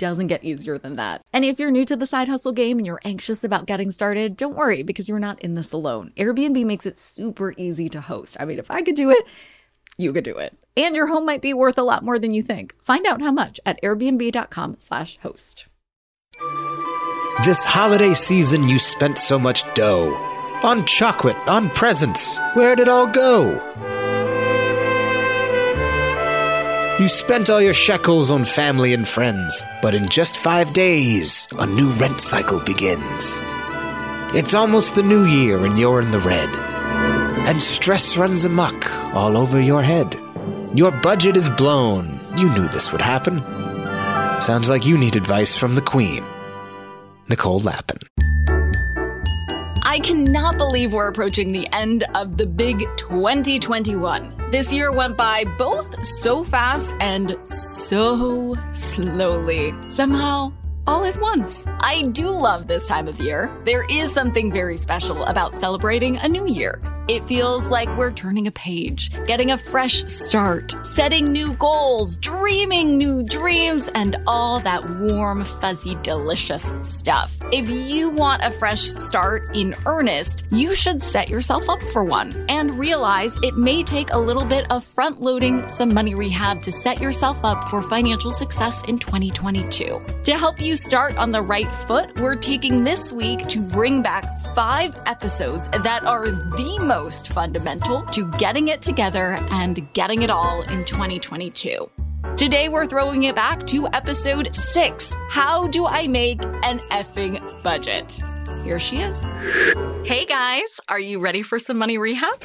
doesn't get easier than that. And if you're new to the side hustle game and you're anxious about getting started, don't worry because you're not in this alone. Airbnb makes it super easy to host. I mean, if I could do it, you could do it. And your home might be worth a lot more than you think. Find out how much at airbnb.com/host. This holiday season you spent so much dough on chocolate, on presents. Where did it all go? You spent all your shekels on family and friends, but in just five days, a new rent cycle begins. It's almost the new year and you're in the red. And stress runs amok all over your head. Your budget is blown. You knew this would happen. Sounds like you need advice from the Queen, Nicole Lapin. I cannot believe we're approaching the end of the big 2021. This year went by both so fast and so slowly. Somehow, all at once. I do love this time of year. There is something very special about celebrating a new year. It feels like we're turning a page, getting a fresh start, setting new goals, dreaming new dreams, and all that warm, fuzzy, delicious stuff. If you want a fresh start in earnest, you should set yourself up for one and realize it may take a little bit of front loading some money rehab to set yourself up for financial success in 2022. To help you start on the right foot, we're taking this week to bring back five episodes that are the most most fundamental to getting it together and getting it all in 2022. Today, we're throwing it back to episode six How Do I Make an Effing Budget? Here she is. Hey guys, are you ready for some money rehab?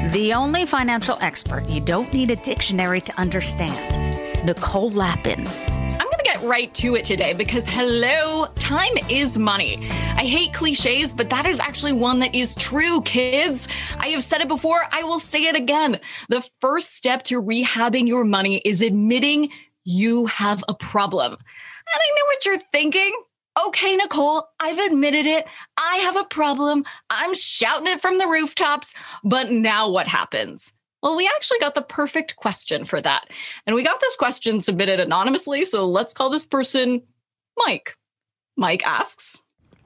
The only financial expert you don't need a dictionary to understand. Nicole Lapin. I'm going to get right to it today because hello, time is money. I hate cliches, but that is actually one that is true, kids. I have said it before, I will say it again. The first step to rehabbing your money is admitting you have a problem. And I know what you're thinking. Okay, Nicole, I've admitted it. I have a problem. I'm shouting it from the rooftops. But now what happens? Well, we actually got the perfect question for that. And we got this question submitted anonymously. So let's call this person Mike. Mike asks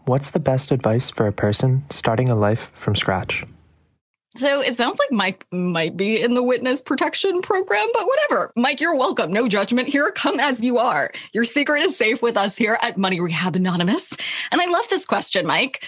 What's the best advice for a person starting a life from scratch? So it sounds like Mike might be in the witness protection program, but whatever. Mike, you're welcome. No judgment here. Come as you are. Your secret is safe with us here at Money Rehab Anonymous. And I love this question, Mike.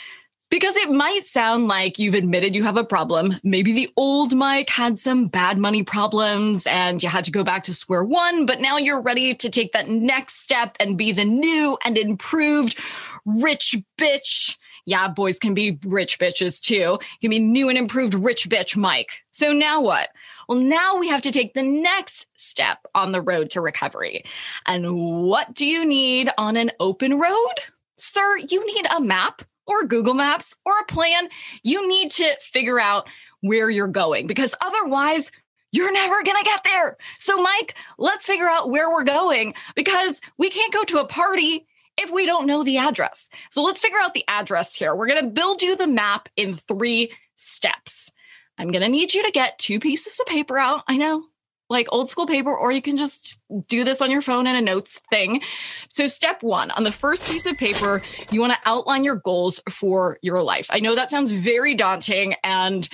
Because it might sound like you've admitted you have a problem. Maybe the old Mike had some bad money problems and you had to go back to square one, but now you're ready to take that next step and be the new and improved rich bitch. Yeah, boys can be rich bitches too. You be new and improved rich bitch Mike. So now what? Well, now we have to take the next step on the road to recovery. And what do you need on an open road? Sir, you need a map or Google Maps or a plan. You need to figure out where you're going because otherwise, you're never going to get there. So, Mike, let's figure out where we're going because we can't go to a party if we don't know the address. So, let's figure out the address here. We're going to build you the map in three steps. I'm going to need you to get two pieces of paper out. I know like old school paper, or you can just do this on your phone in a notes thing. So, step one on the first piece of paper, you want to outline your goals for your life. I know that sounds very daunting, and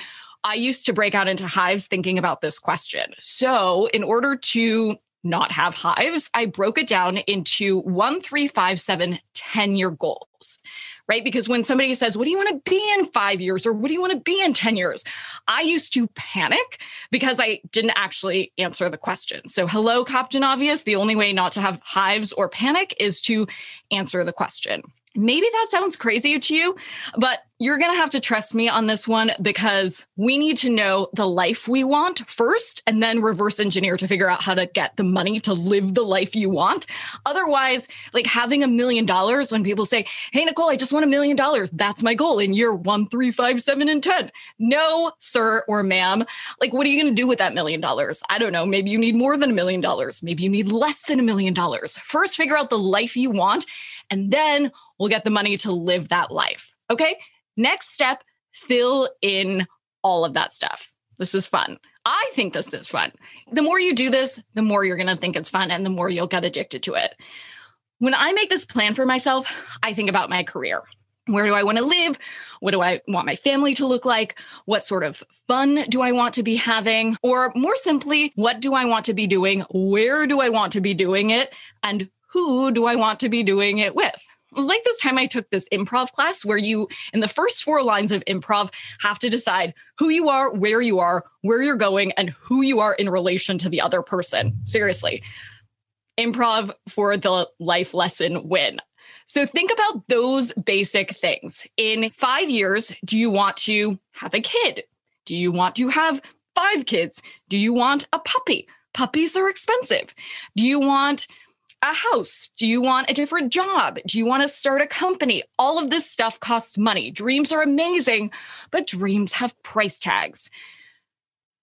I used to break out into hives thinking about this question. So, in order to not have hives, I broke it down into one, three, five, seven, 10 year goals right? Because when somebody says, What do you want to be in five years or what do you want to be in 10 years? I used to panic because I didn't actually answer the question. So, hello, Captain Obvious. The only way not to have hives or panic is to answer the question. Maybe that sounds crazy to you, but you're going to have to trust me on this one because we need to know the life we want first and then reverse engineer to figure out how to get the money to live the life you want. Otherwise, like having a million dollars when people say, Hey, Nicole, I just want a million dollars. That's my goal in year one, three, five, seven, and 10. No, sir or ma'am. Like, what are you going to do with that million dollars? I don't know. Maybe you need more than a million dollars. Maybe you need less than a million dollars. First, figure out the life you want and then we'll get the money to live that life. Okay. Next step, fill in all of that stuff. This is fun. I think this is fun. The more you do this, the more you're going to think it's fun and the more you'll get addicted to it. When I make this plan for myself, I think about my career. Where do I want to live? What do I want my family to look like? What sort of fun do I want to be having? Or more simply, what do I want to be doing? Where do I want to be doing it? And who do I want to be doing it with? It was like this time I took this improv class where you, in the first four lines of improv, have to decide who you are, where you are, where you're going, and who you are in relation to the other person. Seriously. Improv for the life lesson win. So think about those basic things. In five years, do you want to have a kid? Do you want to have five kids? Do you want a puppy? Puppies are expensive. Do you want a house? Do you want a different job? Do you want to start a company? All of this stuff costs money. Dreams are amazing, but dreams have price tags.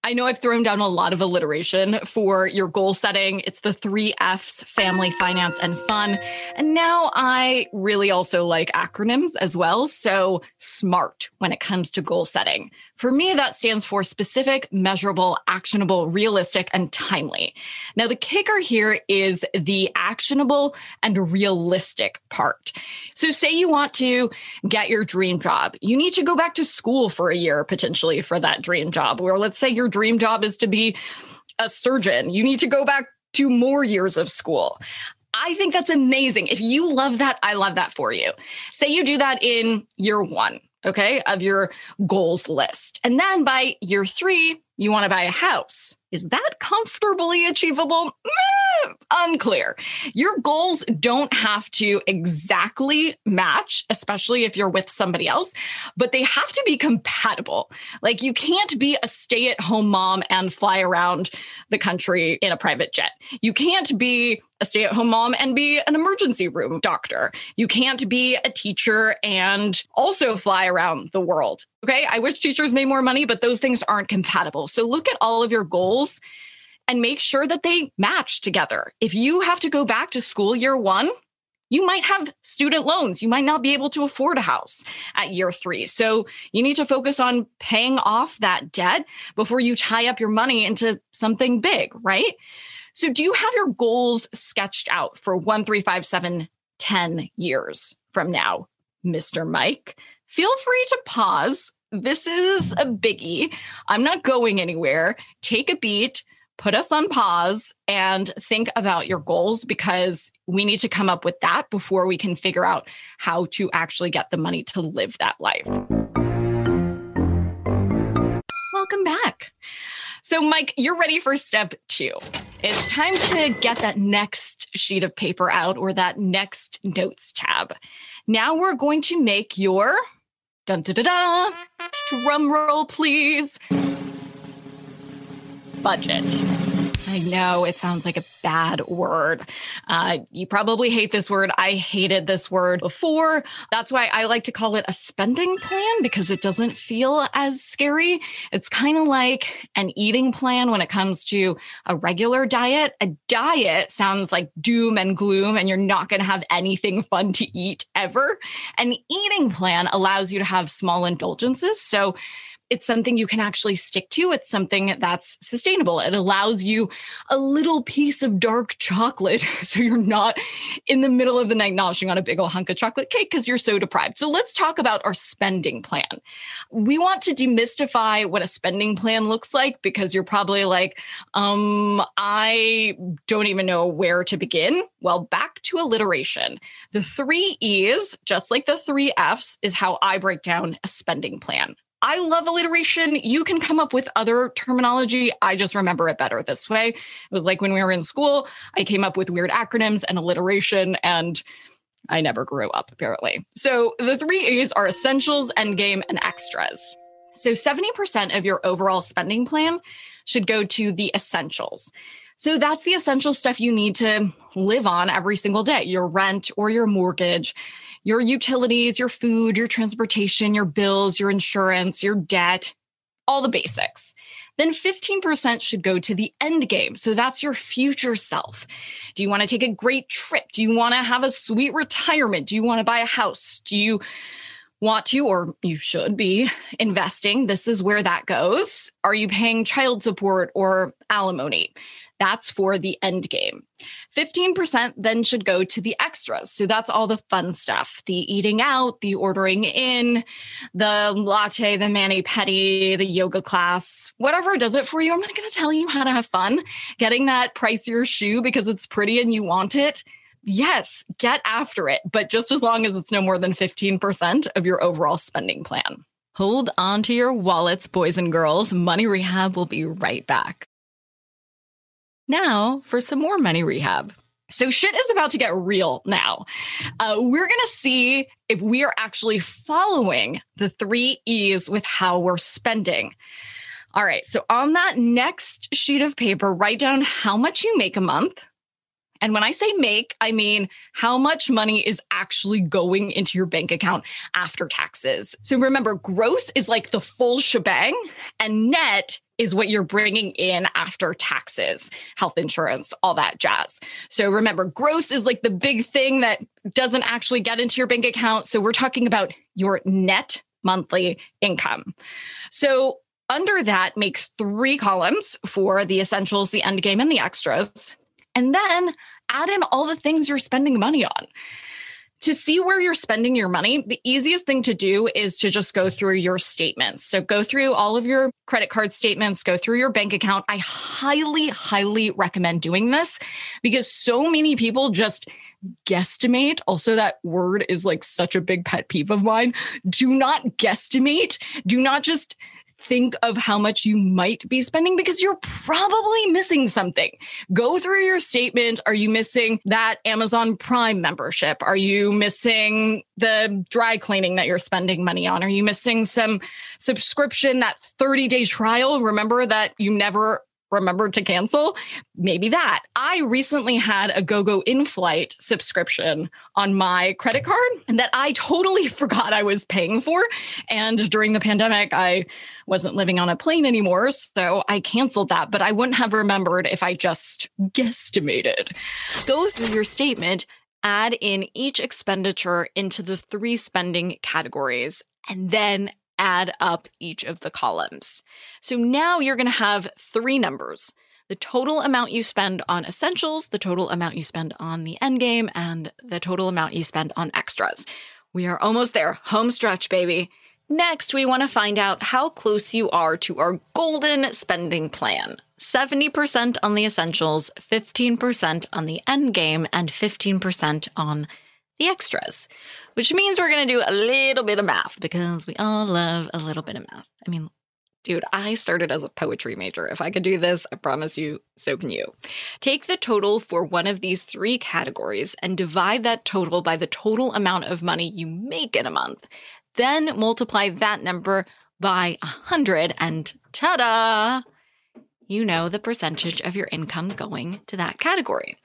I know I've thrown down a lot of alliteration for your goal setting. It's the three F's family, finance, and fun. And now I really also like acronyms as well. So, SMART when it comes to goal setting. For me, that stands for specific, measurable, actionable, realistic, and timely. Now, the kicker here is the actionable and realistic part. So, say you want to get your dream job, you need to go back to school for a year potentially for that dream job. Or let's say your dream job is to be a surgeon, you need to go back to more years of school. I think that's amazing. If you love that, I love that for you. Say you do that in year one okay, of your goals list. And then by year three, you want to buy a house. Is that comfortably achievable? Mm, Unclear. Your goals don't have to exactly match, especially if you're with somebody else, but they have to be compatible. Like you can't be a stay at home mom and fly around the country in a private jet. You can't be a stay at home mom and be an emergency room doctor. You can't be a teacher and also fly around the world. Okay. I wish teachers made more money, but those things aren't compatible. So look at all of your goals and make sure that they match together. If you have to go back to school year one, you might have student loans. You might not be able to afford a house at year three. So you need to focus on paying off that debt before you tie up your money into something big, right? So, do you have your goals sketched out for one, three, five, seven, 10 years from now, Mr. Mike? Feel free to pause. This is a biggie. I'm not going anywhere. Take a beat, put us on pause, and think about your goals because we need to come up with that before we can figure out how to actually get the money to live that life. Welcome back. So, Mike, you're ready for step two. It's time to get that next sheet of paper out or that next notes tab. Now we're going to make your dun da da da drum roll, please. Budget. I know it sounds like a bad word. Uh, you probably hate this word. I hated this word before. That's why I like to call it a spending plan because it doesn't feel as scary. It's kind of like an eating plan when it comes to a regular diet. A diet sounds like doom and gloom, and you're not going to have anything fun to eat ever. An eating plan allows you to have small indulgences. So, it's something you can actually stick to. It's something that's sustainable. It allows you a little piece of dark chocolate so you're not in the middle of the night noshing on a big old hunk of chocolate cake because you're so deprived. So let's talk about our spending plan. We want to demystify what a spending plan looks like because you're probably like, um, I don't even know where to begin. Well, back to alliteration. The three E's, just like the three F's, is how I break down a spending plan. I love alliteration. You can come up with other terminology. I just remember it better this way. It was like when we were in school, I came up with weird acronyms and alliteration, and I never grew up, apparently. So the three A's are essentials, endgame, and extras. So 70% of your overall spending plan should go to the essentials. So that's the essential stuff you need to live on every single day your rent or your mortgage, your utilities, your food, your transportation, your bills, your insurance, your debt, all the basics. Then 15% should go to the end game. So that's your future self. Do you want to take a great trip? Do you want to have a sweet retirement? Do you want to buy a house? Do you want to, or you should be investing? This is where that goes. Are you paying child support or alimony? That's for the end game. 15% then should go to the extras. So that's all the fun stuff the eating out, the ordering in, the latte, the mani pedi, the yoga class, whatever does it for you. I'm not going to tell you how to have fun getting that pricier shoe because it's pretty and you want it. Yes, get after it, but just as long as it's no more than 15% of your overall spending plan. Hold on to your wallets, boys and girls. Money Rehab will be right back. Now for some more money rehab. So shit is about to get real now. Uh, we're going to see if we are actually following the three E's with how we're spending. All right. So on that next sheet of paper, write down how much you make a month. And when I say make, I mean how much money is actually going into your bank account after taxes. So remember, gross is like the full shebang, and net is what you're bringing in after taxes, health insurance, all that jazz. So remember, gross is like the big thing that doesn't actually get into your bank account. So we're talking about your net monthly income. So under that, make three columns for the essentials, the end game, and the extras. And then add in all the things you're spending money on to see where you're spending your money, the easiest thing to do is to just go through your statements. So go through all of your credit card statements, go through your bank account. I highly, highly recommend doing this because so many people just guesstimate. Also, that word is like such a big pet peeve of mine. Do not guesstimate. Do not just think of how much you might be spending because you're probably missing something. Go through your statement. Are you missing that Amazon Prime membership? Are you missing the dry cleaning that you're spending money on? Are you missing some subscription, that 30 day trial? Remember that you never remembered to cancel, maybe that. I recently had a GoGo in flight subscription on my credit card and that I totally forgot I was paying for. And during the pandemic, I wasn't living on a plane anymore. So I canceled that, but I wouldn't have remembered if I just guesstimated. Go through your statement. Add in each expenditure into the three spending categories and then add up each of the columns. So now you're going to have three numbers the total amount you spend on essentials, the total amount you spend on the end game, and the total amount you spend on extras. We are almost there. Home stretch, baby. Next, we want to find out how close you are to our golden spending plan 70% on the essentials, 15% on the end game, and 15% on the extras which means we're going to do a little bit of math because we all love a little bit of math. I mean, dude, I started as a poetry major. If I could do this, I promise you, so can you. Take the total for one of these three categories and divide that total by the total amount of money you make in a month. Then multiply that number by 100 and ta-da! You know the percentage of your income going to that category.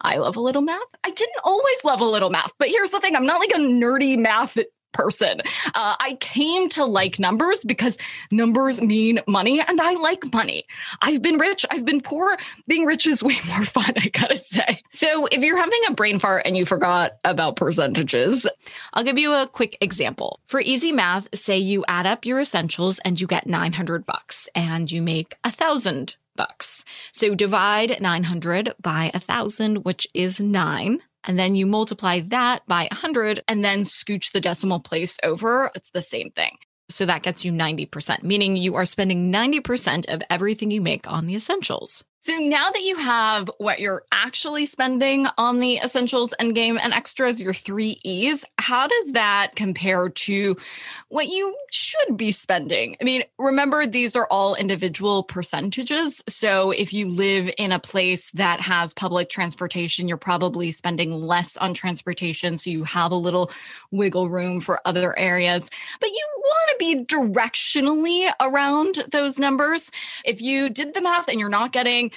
I love a little math. I didn't always love a little math, but here's the thing I'm not like a nerdy math person. Uh, I came to like numbers because numbers mean money and I like money. I've been rich, I've been poor. Being rich is way more fun, I gotta say. So if you're having a brain fart and you forgot about percentages, I'll give you a quick example. For easy math, say you add up your essentials and you get 900 bucks and you make a thousand bucks. So divide 900 by a thousand, which is nine and then you multiply that by 100 and then scooch the decimal place over, it's the same thing. So that gets you 90%, meaning you are spending 90% of everything you make on the essentials. So now that you have what you're actually spending on the essentials, endgame, and extras, your three E's, how does that compare to what you should be spending? I mean, remember, these are all individual percentages. So if you live in a place that has public transportation, you're probably spending less on transportation. So you have a little wiggle room for other areas, but you want to be directionally around those numbers. If you did the math and you're not getting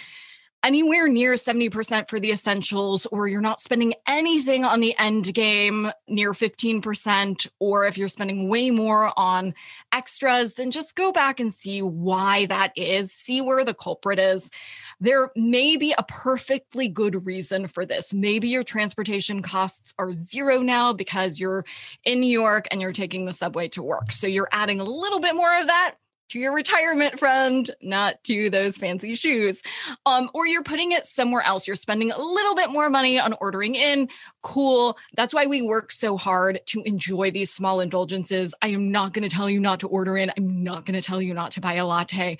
anywhere near 70% for the essentials, or you're not spending anything on the end game near 15%, or if you're spending way more on extras, then just go back and see why that is, see where the culprit is. There may be a perfectly good reason for this. Maybe your transportation costs are zero now because you're in New York and you're taking the subway to work. So you're adding a little bit more of that to your retirement fund, not to those fancy shoes. Um, or you're putting it somewhere else. You're spending a little bit more money on ordering in. Cool. That's why we work so hard to enjoy these small indulgences. I am not going to tell you not to order in. I'm not going to tell you not to buy a latte.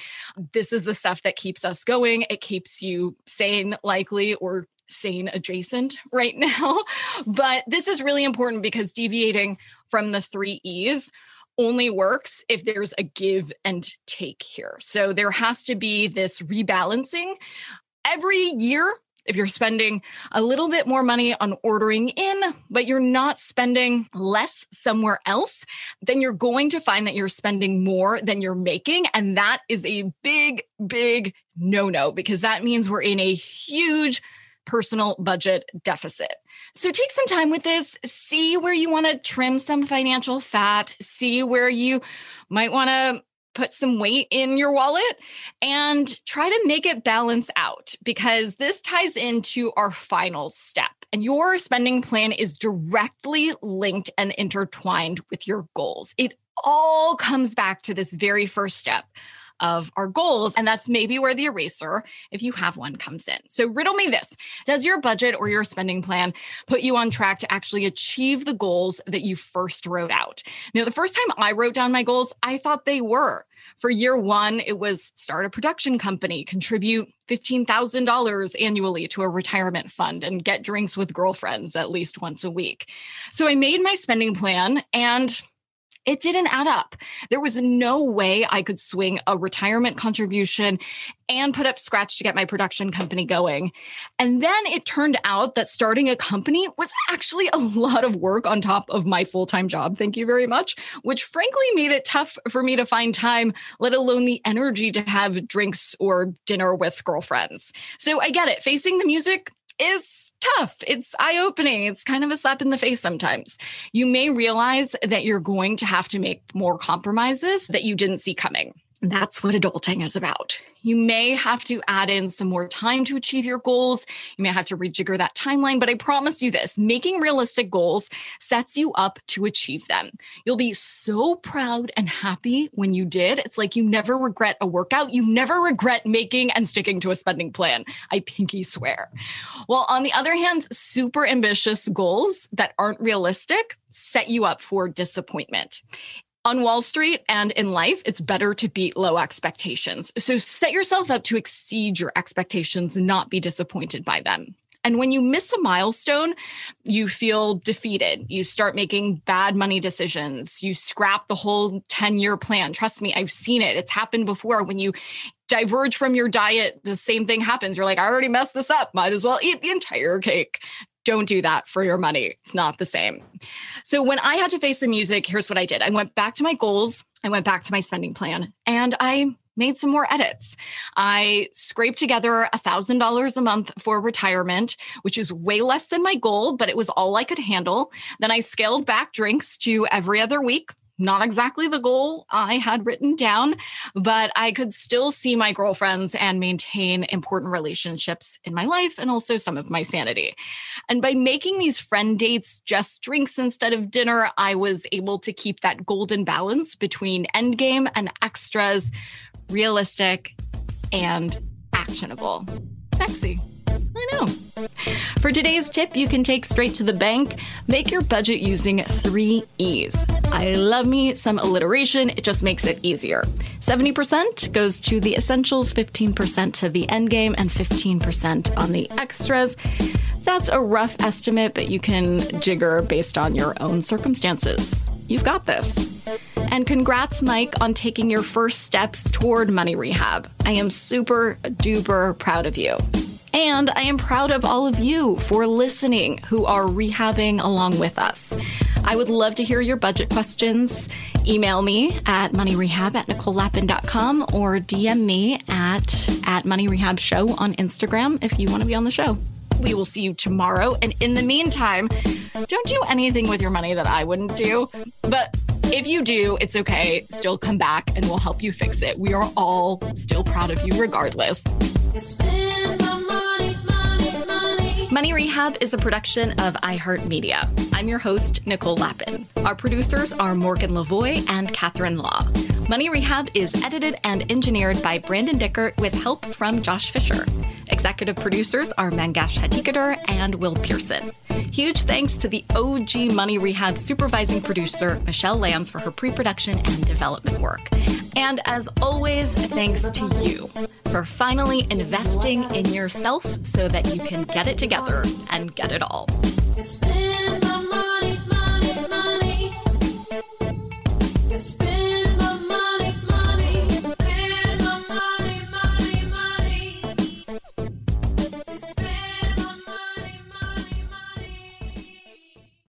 This is the stuff that keeps us going. It keeps you sane, likely, or sane adjacent right now. But this is really important because deviating from the three E's only works if there's a give and take here. So there has to be this rebalancing every year. If you're spending a little bit more money on ordering in, but you're not spending less somewhere else, then you're going to find that you're spending more than you're making. And that is a big, big no no, because that means we're in a huge personal budget deficit. So take some time with this, see where you want to trim some financial fat, see where you might want to put some weight in your wallet and try to make it balance out because this ties into our final step. And your spending plan is directly linked and intertwined with your goals. It all comes back to this very first step of our goals. And that's maybe where the eraser, if you have one, comes in. So, riddle me this Does your budget or your spending plan put you on track to actually achieve the goals that you first wrote out? Now, the first time I wrote down my goals, I thought they were. For year one, it was start a production company, contribute $15,000 annually to a retirement fund, and get drinks with girlfriends at least once a week. So I made my spending plan and it didn't add up. There was no way I could swing a retirement contribution and put up scratch to get my production company going. And then it turned out that starting a company was actually a lot of work on top of my full time job. Thank you very much, which frankly made it tough for me to find time, let alone the energy to have drinks or dinner with girlfriends. So I get it. Facing the music, is tough. It's eye opening. It's kind of a slap in the face sometimes. You may realize that you're going to have to make more compromises that you didn't see coming. That's what adulting is about. You may have to add in some more time to achieve your goals. You may have to rejigger that timeline, but I promise you this making realistic goals sets you up to achieve them. You'll be so proud and happy when you did. It's like you never regret a workout. You never regret making and sticking to a spending plan. I pinky swear. Well, on the other hand, super ambitious goals that aren't realistic set you up for disappointment on Wall Street and in life, it's better to beat low expectations. So set yourself up to exceed your expectations not be disappointed by them. And when you miss a milestone, you feel defeated. You start making bad money decisions. You scrap the whole 10 year plan. Trust me, I've seen it. It's happened before. When you diverge from your diet, the same thing happens. You're like, I already messed this up. Might as well eat the entire cake. Don't do that for your money. It's not the same. So when I had to face the music, here's what I did. I went back to my goals. I went back to my spending plan and I made some more edits. I scraped together $1,000 a month for retirement, which is way less than my goal, but it was all I could handle. Then I scaled back drinks to every other week not exactly the goal I had written down, but I could still see my girlfriends and maintain important relationships in my life and also some of my sanity. And by making these friend dates just drinks instead of dinner, I was able to keep that golden balance between endgame and extras realistic and actionable. Sexy. I know. For today's tip, you can take straight to the bank. Make your budget using three E's. I love me some alliteration, it just makes it easier. 70% goes to the essentials, 15% to the end game, and 15% on the extras. That's a rough estimate, but you can jigger based on your own circumstances. You've got this. And congrats, Mike, on taking your first steps toward money rehab. I am super duper proud of you. And I am proud of all of you for listening who are rehabbing along with us. I would love to hear your budget questions. Email me at moneyrehab at nicolelapin.com or DM me at, at Money Rehab Show on Instagram if you want to be on the show. We will see you tomorrow. And in the meantime, don't do anything with your money that I wouldn't do. But if you do, it's okay. Still come back and we'll help you fix it. We are all still proud of you regardless. Money Rehab is a production of iHeartMedia. I'm your host, Nicole Lapin. Our producers are Morgan Lavoie and Catherine Law. Money Rehab is edited and engineered by Brandon Dickert with help from Josh Fisher. Executive producers are Mangesh Hattikudur and Will Pearson. Huge thanks to the OG Money Rehab supervising producer, Michelle Lambs, for her pre production and development work. And as always, thanks to you for finally investing in yourself so that you can get it together and get it all.